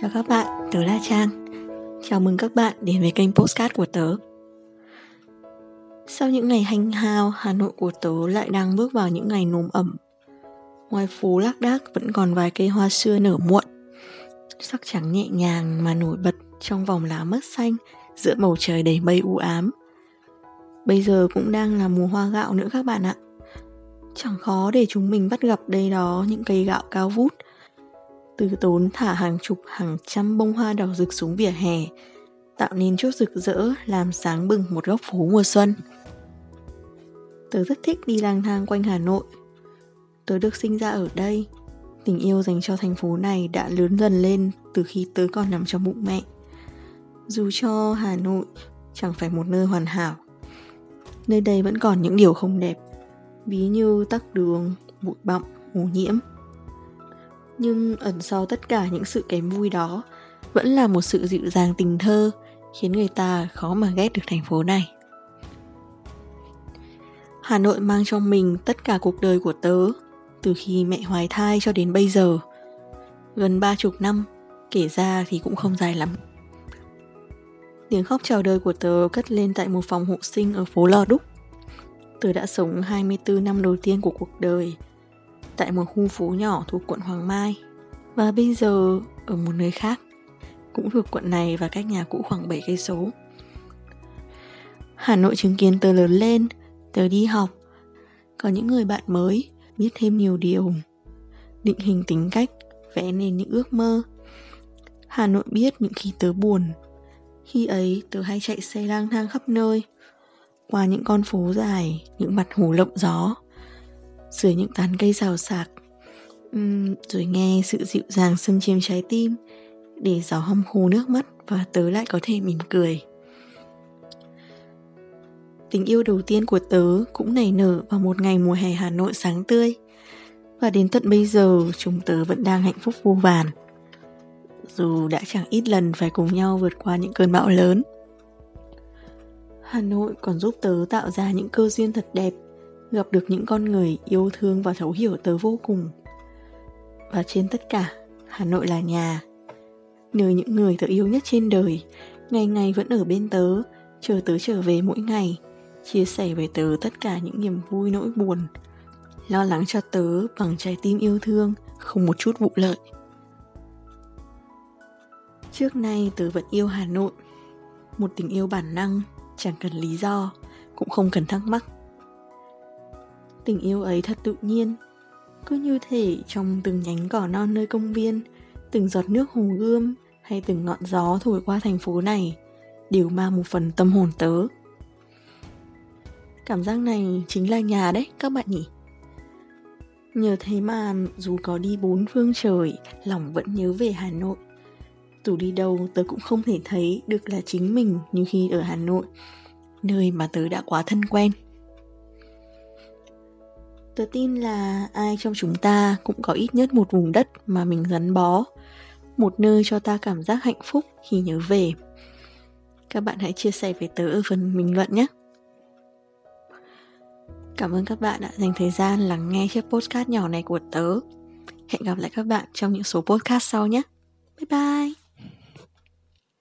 Chào các bạn, tớ là Trang. Chào mừng các bạn đến với kênh Postcard của tớ. Sau những ngày hành hao, Hà Nội của tớ lại đang bước vào những ngày nồm ẩm. Ngoài phố lác đác vẫn còn vài cây hoa xưa nở muộn. Sắc trắng nhẹ nhàng mà nổi bật trong vòng lá mướt xanh Giữa bầu trời đầy mây u ám. Bây giờ cũng đang là mùa hoa gạo nữa các bạn ạ. Chẳng khó để chúng mình bắt gặp đây đó những cây gạo cao vút từ tốn thả hàng chục, hàng trăm bông hoa đỏ rực xuống vỉa hè, tạo nên chút rực rỡ, làm sáng bừng một góc phố mùa xuân. Tớ rất thích đi lang thang quanh hà nội. Tớ được sinh ra ở đây. Tình yêu dành cho thành phố này đã lớn dần lên từ khi tớ còn nằm trong bụng mẹ. Dù cho hà nội chẳng phải một nơi hoàn hảo, nơi đây vẫn còn những điều không đẹp, ví như tắc đường, bụi bặm ô nhiễm nhưng ẩn sau tất cả những sự kém vui đó, vẫn là một sự dịu dàng tình thơ, khiến người ta khó mà ghét được thành phố này. Hà nội mang trong mình tất cả cuộc đời của tớ, từ khi mẹ hoài thai cho đến bây giờ. Gần ba chục năm, kể ra thì cũng không dài lắm. Tiếng khóc chào đời của tớ cất lên tại một phòng hộ sinh ở phố Lò Đúc. Tớ đã sống 24 năm đầu tiên của cuộc đời tại một khu phố nhỏ thuộc quận Hoàng Mai và bây giờ ở một nơi khác cũng thuộc quận này và cách nhà cũ khoảng 7 cây số. Hà Nội chứng kiến tớ lớn lên, tớ đi học, có những người bạn mới, biết thêm nhiều điều, định hình tính cách, vẽ nên những ước mơ. Hà Nội biết những khi tớ buồn, khi ấy tớ hay chạy xe lang thang khắp nơi, qua những con phố dài, những mặt hồ lộng gió, dưới những tán cây rào sạc. Uhm, rồi nghe sự dịu dàng xâm chiếm trái tim để gió hâm khô nước mắt và tớ lại có thể mỉm cười. Tình yêu đầu tiên của tớ cũng nảy nở vào một ngày mùa hè hà nội sáng tươi và đến tận bây giờ chúng tớ vẫn đang hạnh phúc vô vàn. Dù đã chẳng ít lần phải cùng nhau vượt qua những cơn bão lớn hà nội còn giúp tớ tạo ra những cơ duyên thật đẹp gặp được những con người yêu thương và thấu hiểu tớ vô cùng. Và trên tất cả, hà nội là nhà. Nơi những người tớ yêu nhất trên đời, ngày ngày vẫn ở bên tớ, chờ tớ trở về mỗi ngày, chia sẻ với tớ tất cả những niềm vui nỗi buồn, lo lắng cho tớ bằng trái tim yêu thương, không một chút vụ lợi. Trước nay tớ vẫn yêu hà nội. Một tình yêu bản năng, chẳng cần lý do, cũng không cần thắc mắc tình yêu ấy thật tự nhiên. Cứ như thể trong từng nhánh cỏ non nơi công viên, từng giọt nước hồ gươm hay từng ngọn gió thổi qua thành phố này đều mang một phần tâm hồn tớ. Cảm giác này chính là nhà đấy, các bạn nhỉ? Nhờ thế mà dù có đi bốn phương trời, lòng vẫn nhớ về hà nội. Dù đi đâu, tớ cũng không thể thấy được là chính mình như khi ở hà nội, nơi mà tớ đã quá thân quen. Tớ tin là ai trong chúng ta cũng có ít nhất một vùng đất mà mình gắn bó, Một nơi cho ta cảm giác hạnh phúc khi nhớ về. Các bạn hãy chia sẻ với tớ ở phần bình luận nhé. Cảm ơn các bạn đã dành thời gian lắng nghe chiếc podcast nhỏ này của tớ. Hẹn gặp lại các bạn trong những số podcast sau nhé. Bye bye!